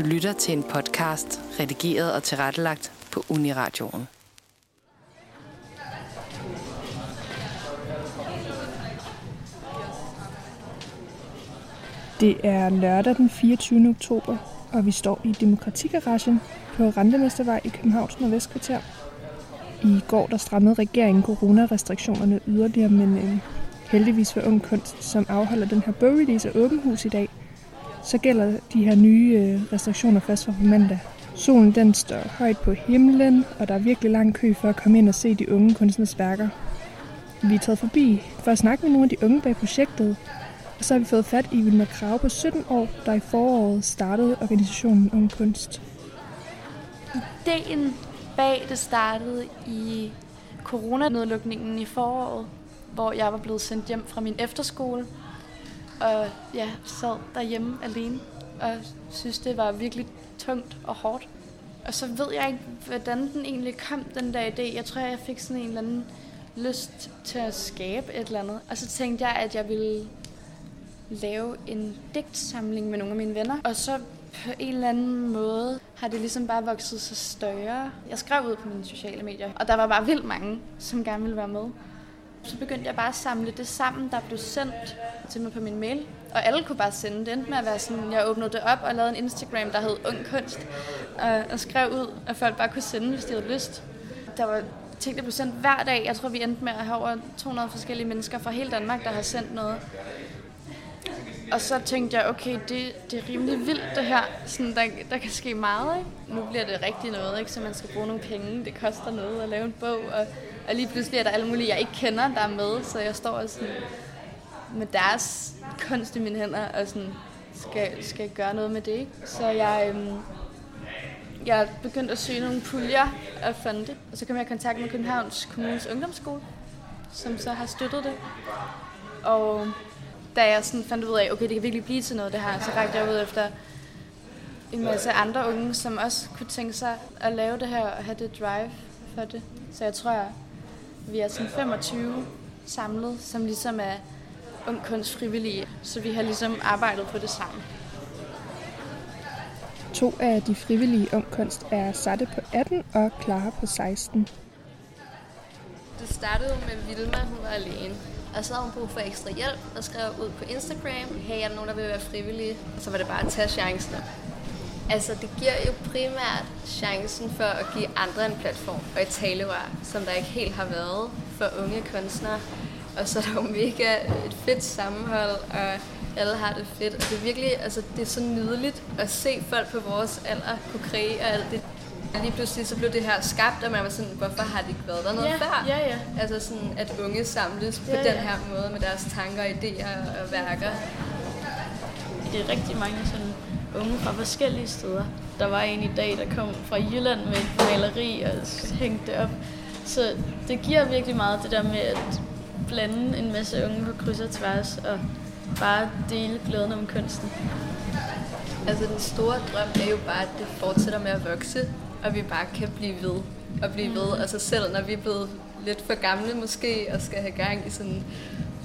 Du lytter til en podcast, redigeret og tilrettelagt på Uniradioen. Det er lørdag den 24. oktober, og vi står i Demokratigaragen på Rentemestervej i Københavns Nordvestkvarter. I går der strammede regeringen coronarestriktionerne yderligere, men øh, heldigvis for Ung Kunst, som afholder den her bogrelease og åbenhus i dag, så gælder de her nye øh, restriktioner først fra mandag. Solen den står højt på himlen, og der er virkelig lang kø for at komme ind og se de unge kunstners værker. Vi er taget forbi for at snakke med nogle af de unge bag projektet, og så har vi fået fat i Vilma Krav på 17 år, der i foråret startede organisationen Ung Kunst. Ideen bag det startede i coronanedlukningen i foråret, hvor jeg var blevet sendt hjem fra min efterskole, og ja, sad derhjemme alene, og synes, det var virkelig tungt og hårdt. Og så ved jeg ikke, hvordan den egentlig kom, den der idé. Jeg tror, jeg fik sådan en eller anden lyst til at skabe et eller andet. Og så tænkte jeg, at jeg ville lave en digtsamling med nogle af mine venner. Og så på en eller anden måde har det ligesom bare vokset sig større. Jeg skrev ud på mine sociale medier, og der var bare vildt mange, som gerne ville være med. Så begyndte jeg bare at samle det sammen, der blev sendt til mig på min mail. Og alle kunne bare sende det. med at være sådan, jeg åbnede det op og lavede en Instagram, der hed Ung Kunst. Og, og skrev ud, at folk bare kunne sende, hvis de havde lyst. Der var ting, der blev sendt hver dag. Jeg tror, vi endte med at have over 200 forskellige mennesker fra hele Danmark, der har sendt noget. Og så tænkte jeg, okay, det, det er rimelig vildt det her. Sådan, der, der kan ske meget, ikke? Nu bliver det rigtig noget, ikke? Så man skal bruge nogle penge. Det koster noget at lave en bog. Og, og lige pludselig er der alle mulige, jeg ikke kender, der er med. Så jeg står sådan med deres kunst i mine hænder og sådan skal, skal gøre noget med det. Ikke? Så jeg, øhm, jeg begyndte at søge nogle puljer og fonde. Og så kom jeg i kontakt med Københavns Kommunes Ungdomsskole, som så har støttet det. Og da jeg sådan fandt ud af, okay, det kan virkelig blive til noget det her, så rakte jeg ud efter en masse andre unge, som også kunne tænke sig at lave det her og have det drive for det. Så jeg tror, vi er sådan 25 samlet, som ligesom er ung kunst frivillige, så vi har ligesom arbejdet på det sammen. To af de frivillige ung kunst er Satte på 18 og Clara på 16. Det startede med Vilma, hun var alene. Og så havde hun brug for ekstra hjælp og skrev ud på Instagram, hey, er der nogen, der vil være frivillige? Og så var det bare at tage chancen. Altså, det giver jo primært chancen for at give andre en platform og et talerør, som der ikke helt har været for unge kunstnere. Og så er der jo mega et fedt sammenhold, og alle har det fedt. Og det er virkelig, altså, det er så nydeligt at se folk på vores alder kunne kreere alt det. Lige pludselig så blev det her skabt, og man var sådan, hvorfor har det ikke været der noget ja, før? Ja, ja. Altså sådan, at unge samles på Ja, den ja. her måde med deres tanker, idéer og værker. Det er rigtig mange sådan unge fra forskellige steder. Der var en i dag, der kom fra Jylland med et maleri og hængte det op. Så det giver virkelig meget det der med at blande en masse unge på kryds og tværs og bare dele glæden om kunsten. Altså den store drøm er jo bare, at det fortsætter med at vokse, og vi bare kan blive ved og blive ved. Altså selv når vi er blevet lidt for gamle måske, og skal have gang i sådan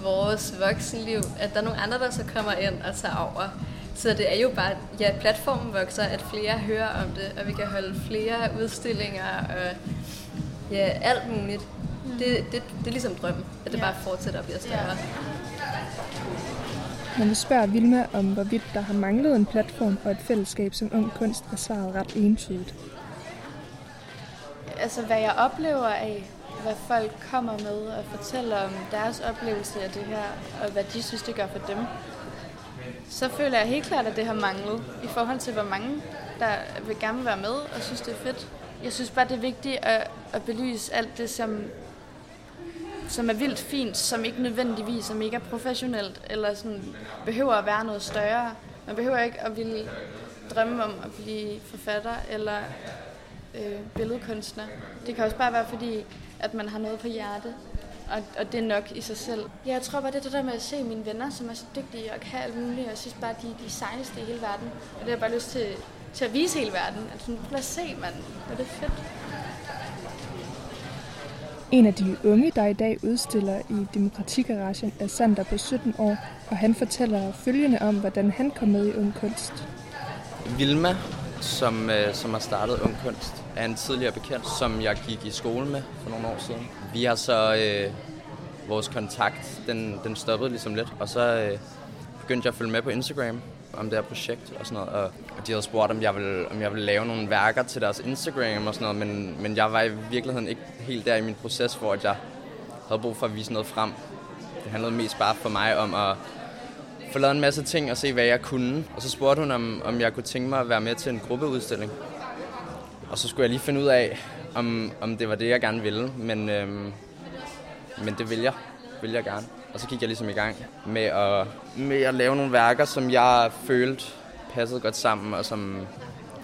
vores voksenliv, at der er nogle andre, der så kommer ind og tager over. Så det er jo bare, ja, platformen vokser, at flere hører om det, og vi kan holde flere udstillinger og ja, alt muligt. Det, det, det er ligesom drømmen, at det Ja. bare fortsætter og bliver større. Når vi spørger Vilma om, hvorvidt der har manglet en platform og et fællesskab som ung kunst, er svaret ret entydigt. Altså, hvad jeg oplever af, hvad folk kommer med og fortæller om deres oplevelse af det her, og hvad de synes, det gør for dem, så føler jeg helt klart, at det har manglet i forhold til, hvor mange der vil gerne være med og synes, det er fedt. Jeg synes bare, det er vigtigt at, at belyse alt det, som, som er vildt fint, som ikke nødvendigvis er mega professionelt, eller sådan behøver at være noget større. Man behøver ikke at ville drømme om at blive forfatter eller øh, billedkunstner. Det kan også bare være fordi, at man har noget på hjertet, og, og det er nok i sig selv. Ja, jeg tror bare, det er det der med at se mine venner, som er så dygtige og kan alt muligt, og jeg synes bare, de er de sejeste i hele verden. Og det har jeg bare lyst til, til at vise hele verden, at sådan, prøv at se, mand, og det er fedt. En af de unge, der i dag udstiller i Demokratigaragen, er Sander på 17 år, og han fortæller følgende om, hvordan han kom med i Ung Kunst. Vilma som, øh, som har startet Ung Kunst, er en tidligere bekendt, som jeg gik i skole med for nogle år siden. Vi har så øh, vores kontakt, den, den stoppede ligesom lidt, og så øh, begyndte jeg at følge med på Instagram om det her projekt og sådan noget, og, og de havde spurgt, om jeg, ville, om jeg ville lave nogle værker til deres Instagram og sådan noget, men, men jeg var i virkeligheden ikke helt der i min proces, hvor jeg havde brug for at vise noget frem. Det handlede mest bare for mig om at få lavet en masse ting og se, hvad jeg kunne. Og så spurgte hun, om, om jeg kunne tænke mig at være med til en gruppeudstilling. Og så skulle jeg lige finde ud af, om, om det var det, jeg gerne ville. Men, øhm, men det vil jeg. Vil jeg gerne. Og så gik jeg ligesom i gang med at, med at lave nogle værker, som jeg følte passede godt sammen, og som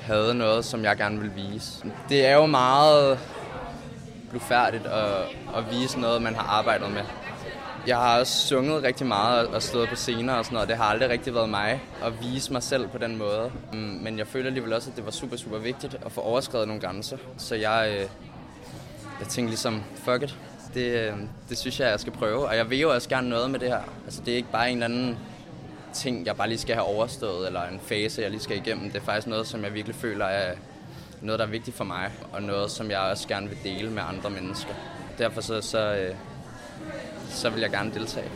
havde noget, som jeg gerne ville vise. Det er jo meget blufærdigt at, at vise noget, man har arbejdet med. Jeg har også sunget rigtig meget og stået på scener og sådan noget. Det har aldrig rigtig været mig at vise mig selv på den måde. Mm, men jeg føler alligevel også, at det var super, super vigtigt at få overskrevet nogle grænser. Så jeg, øh, jeg tænkte ligesom, fuck it. Det, øh, det synes jeg, jeg skal prøve. Og jeg vil jo også gerne noget med det her. Altså, det er ikke bare en eller anden ting, jeg bare lige skal have overstået, eller en fase, jeg lige skal igennem. Det er faktisk noget, som jeg virkelig føler er noget, der er vigtigt for mig, og noget, som jeg også gerne vil dele med andre mennesker. Derfor så, så, øh, så vil jeg gerne deltage.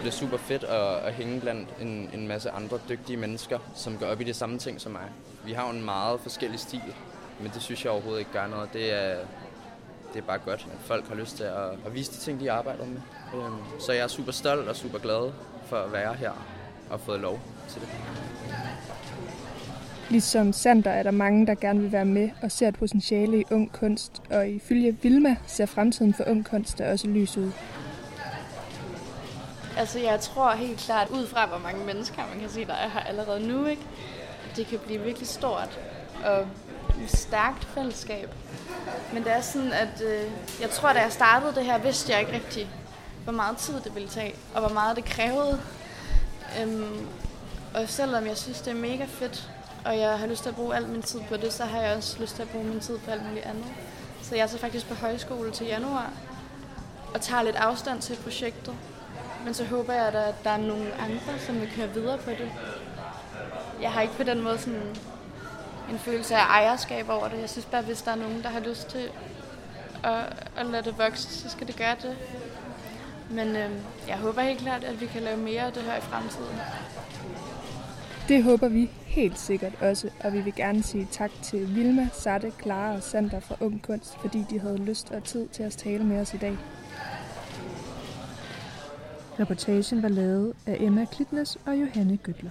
Det er super fedt at, at hænge blandt en, en masse andre dygtige mennesker, som går op i det samme ting som mig. Vi har jo en meget forskellig stil, men det synes jeg overhovedet ikke gør noget. Det er, det er bare godt, at folk har lyst til at, at vise de ting, de arbejder med. Øhm, så jeg er super stolt og super glad for at være her og fået lov til det. Ligesom Sander er der mange, der gerne vil være med og ser et potentiale i ung kunst, og ifølge Vilma ser fremtiden for ung kunst da også lys ud. Altså jeg tror helt klart, ud fra hvor mange mennesker man kan se, der er her allerede nu, ikke? det kan blive virkelig stort og et stærkt fællesskab. Men det er sådan, at øh, jeg tror, da jeg startede det her, vidste jeg ikke rigtig, hvor meget tid det ville tage, og hvor meget det krævede. Øhm, og selvom jeg synes, det er mega fedt, og jeg har lyst til at bruge al min tid på det, så har jeg også lyst til at bruge min tid på alt muligt andet. Så jeg er så faktisk på højskole til januar, og tager lidt afstand til projektet. Men så håber jeg, at der er nogle andre, som vil køre videre på det. Jeg har ikke på den måde sådan en følelse af ejerskab over det. Jeg synes bare, hvis der er nogen, der har lyst til at, at lade det vokse, så skal det gøre det. Men øh, jeg håber helt klart, at vi kan lave mere af det her i fremtiden. Det håber vi helt sikkert også, og vi vil gerne sige tak til Vilma, Satte, Clara og Sander fra Ung Kunst, fordi de havde lyst og tid til at tale med os i dag. Reportagen var lavet af Emma Klitnes og Johanne Gøtler.